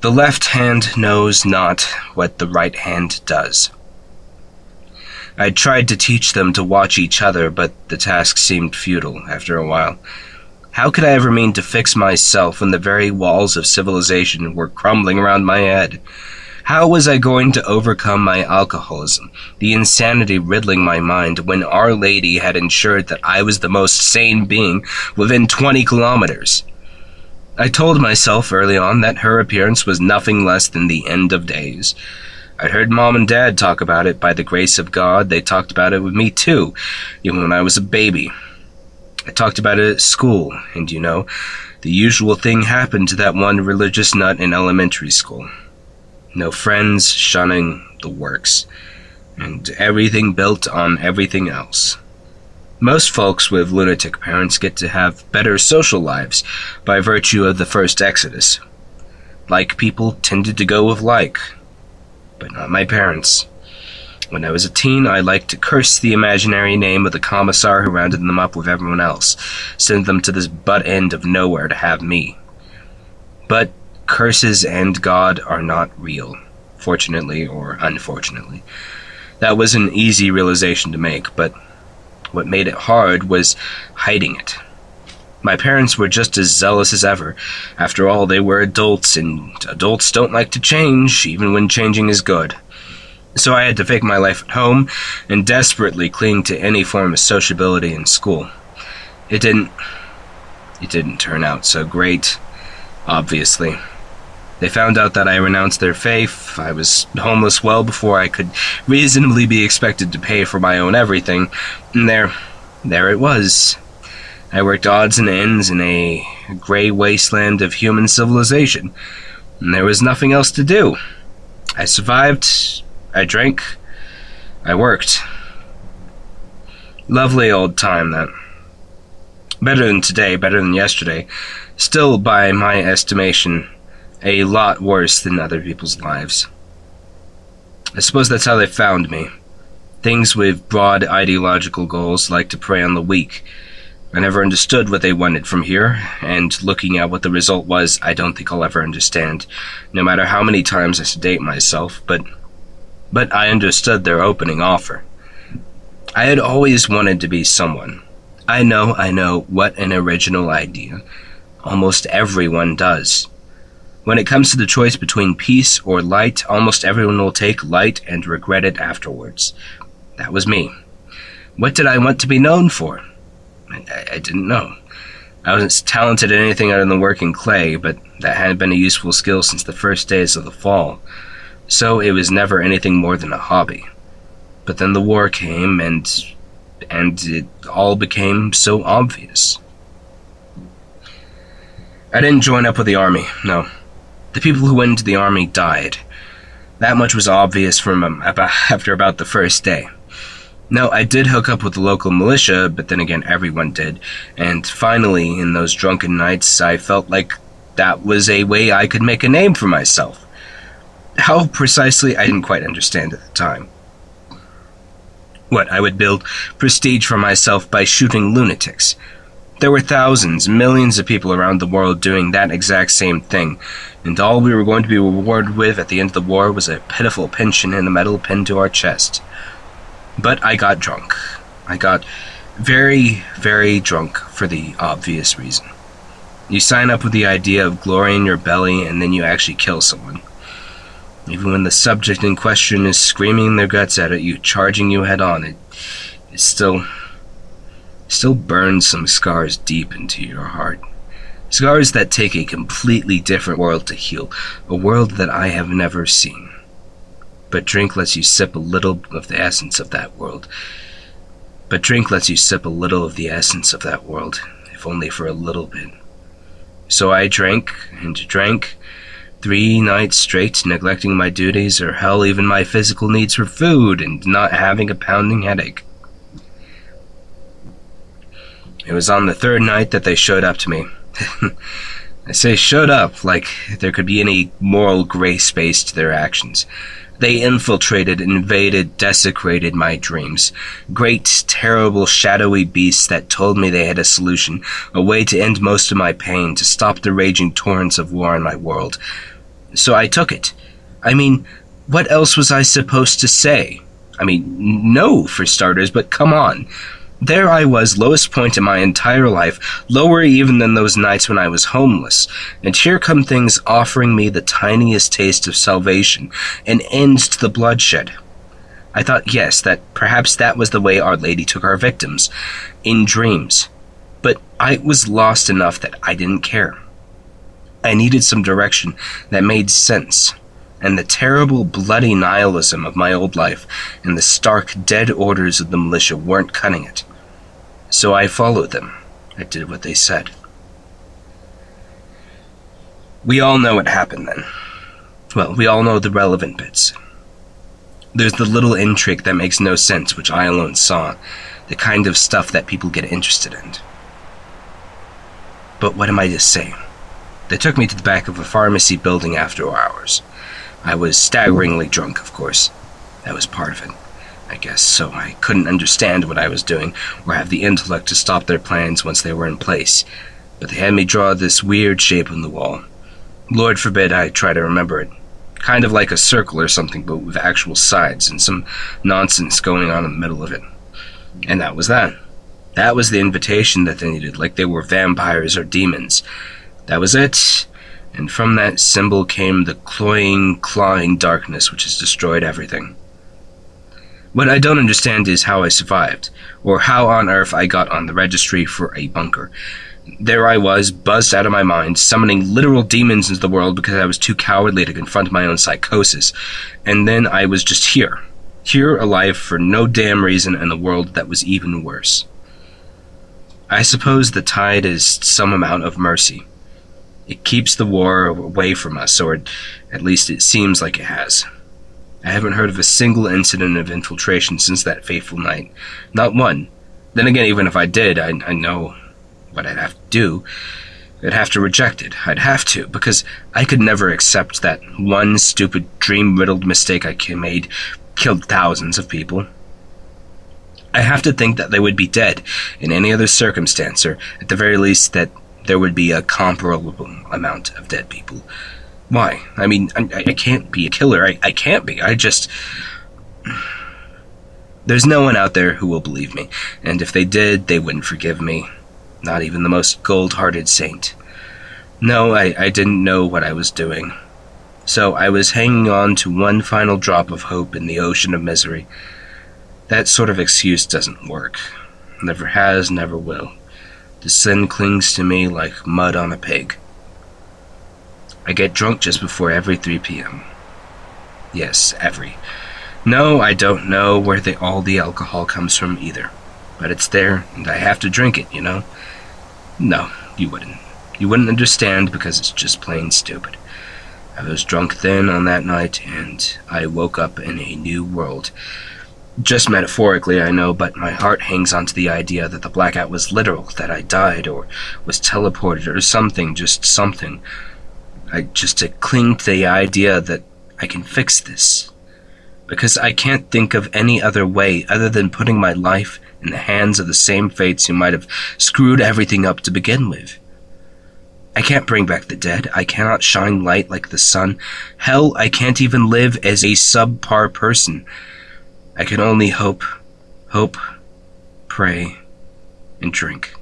The left hand knows not what the right hand does. I tried to teach them to watch each other, but the task seemed futile after a while. How could I ever mean to fix myself when the very walls of civilization were crumbling around my head? How was I going to overcome my alcoholism, the insanity riddling my mind, when Our Lady had ensured that I was the most sane being within 20 kilometers? I told myself early on that her appearance was nothing less than the end of days. I'd heard mom and dad talk about it. By the grace of God, they talked about it with me too, even when I was a baby. I talked about it at school, and you know, the usual thing happened to that one religious nut in elementary school. No friends, shunning, the works. And everything built on everything else. Most folks with lunatic parents get to have better social lives by virtue of the first exodus. Like people tended to go with like, but not my parents. When I was a teen, I liked to curse the imaginary name of the commissar who rounded them up with everyone else, send them to this butt end of nowhere to have me. But curses and God are not real, fortunately or unfortunately. That was an easy realization to make, but what made it hard was hiding it. My parents were just as zealous as ever. After all, they were adults, and adults don't like to change, even when changing is good. So I had to fake my life at home and desperately cling to any form of sociability in school. It didn't. It didn't turn out so great, obviously. They found out that I renounced their faith. I was homeless well before I could reasonably be expected to pay for my own everything. And there, there it was. I worked odds and ends in a gray wasteland of human civilization. And there was nothing else to do. I survived, I drank, I worked. Lovely old time, that. Better than today, better than yesterday. Still, by my estimation, a lot worse than other people's lives. I suppose that's how they found me. Things with broad ideological goals like to prey on the weak. I never understood what they wanted from here, and looking at what the result was, I don't think I'll ever understand, no matter how many times I sedate myself, but but I understood their opening offer. I had always wanted to be someone. I know, I know, what an original idea. Almost everyone does. When it comes to the choice between peace or light, almost everyone will take light and regret it afterwards. That was me. What did I want to be known for? I, I didn't know. I wasn't talented at anything other than working clay, but that hadn't been a useful skill since the first days of the fall so it was never anything more than a hobby. But then the war came, and and it all became so obvious. I didn't join up with the army, no. The people who went into the army died. That much was obvious from um, about, after about the first day. No, I did hook up with the local militia, but then again, everyone did. And finally, in those drunken nights, I felt like that was a way I could make a name for myself. How precisely, I didn't quite understand at the time. What, I would build prestige for myself by shooting lunatics. There were thousands, millions of people around the world doing that exact same thing, and all we were going to be rewarded with at the end of the war was a pitiful pension and a medal pinned to our chest. But I got drunk. I got very, very drunk for the obvious reason. You sign up with the idea of glory in your belly, and then you actually kill someone. Even when the subject in question is screaming their guts out at you, charging you head on, it, it still, still burns some scars deep into your heart. Scars that take a completely different world to heal, a world that I have never seen. But drink lets you sip a little of the essence of that world. But drink lets you sip a little of the essence of that world, if only for a little bit. So I drank and drank Three nights straight neglecting my duties, or hell, even my physical needs for food, and not having a pounding headache. It was on the third night that they showed up to me. I say showed up like there could be any moral gray space to their actions. They infiltrated, invaded, desecrated my dreams. Great, terrible, shadowy beasts that told me they had a solution, a way to end most of my pain, to stop the raging torrents of war in my world. So I took it. I mean, what else was I supposed to say? I mean, no, for starters, but come on. There I was, lowest point in my entire life, lower even than those nights when I was homeless, and here come things offering me the tiniest taste of salvation, an end to the bloodshed. I thought, yes, that perhaps that was the way Our Lady took our victims, in dreams. But I was lost enough that I didn't care. I needed some direction that made sense and the terrible, bloody nihilism of my old life and the stark, dead orders of the militia weren't cutting it. So I followed them. I did what they said. We all know what happened then. Well, we all know the relevant bits. There's the little intrigue that makes no sense, which I alone saw, the kind of stuff that people get interested in. But what am I to say? They took me to the back of a pharmacy building after hours. I was staggeringly drunk, of course. That was part of it, I guess, so I couldn't understand what I was doing or have the intellect to stop their plans once they were in place. But they had me draw this weird shape on the wall. Lord forbid I try to remember it. Kind of like a circle or something, but with actual sides and some nonsense going on in the middle of it. And that was that. That was the invitation that they needed, like they were vampires or demons. That was it and from that symbol came the cloying, clawing darkness which has destroyed everything. What I don't understand is how I survived, or how on earth I got on the registry for a bunker. There I was, buzzed out of my mind, summoning literal demons into the world because I was too cowardly to confront my own psychosis, and then I was just here. Here, alive for no damn reason in a world that was even worse. I suppose the tide is some amount of mercy. It keeps the war away from us, or at least it seems like it has. I haven't heard of a single incident of infiltration since that fateful night. Not one. Then again, even if I did, I, I know what I'd have to do. I'd have to reject it. I'd have to, because I could never accept that one stupid, dream riddled mistake I made killed thousands of people. I have to think that they would be dead in any other circumstance, or at the very least that there would be a comparable amount of dead people. Why? I mean, I, I can't be a killer. I, I can't be. I just. There's no one out there who will believe me, and if they did, they wouldn't forgive me. Not even the most gold hearted saint. No, I, I didn't know what I was doing. So I was hanging on to one final drop of hope in the ocean of misery. That sort of excuse doesn't work. Never has, never will. The sin clings to me like mud on a pig. I get drunk just before every 3 p.m. Yes, every. No, I don't know where the, all the alcohol comes from either. But it's there, and I have to drink it, you know? No, you wouldn't. You wouldn't understand because it's just plain stupid. I was drunk then on that night, and I woke up in a new world just metaphorically, I know, but my heart hangs onto the idea that the blackout was literal, that I died or was teleported or something, just something. I just to cling to the idea that I can fix this. Because I can't think of any other way other than putting my life in the hands of the same fates who might have screwed everything up to begin with. I can't bring back the dead. I cannot shine light like the sun. Hell, I can't even live as a subpar person. I can only hope, hope, pray, and drink.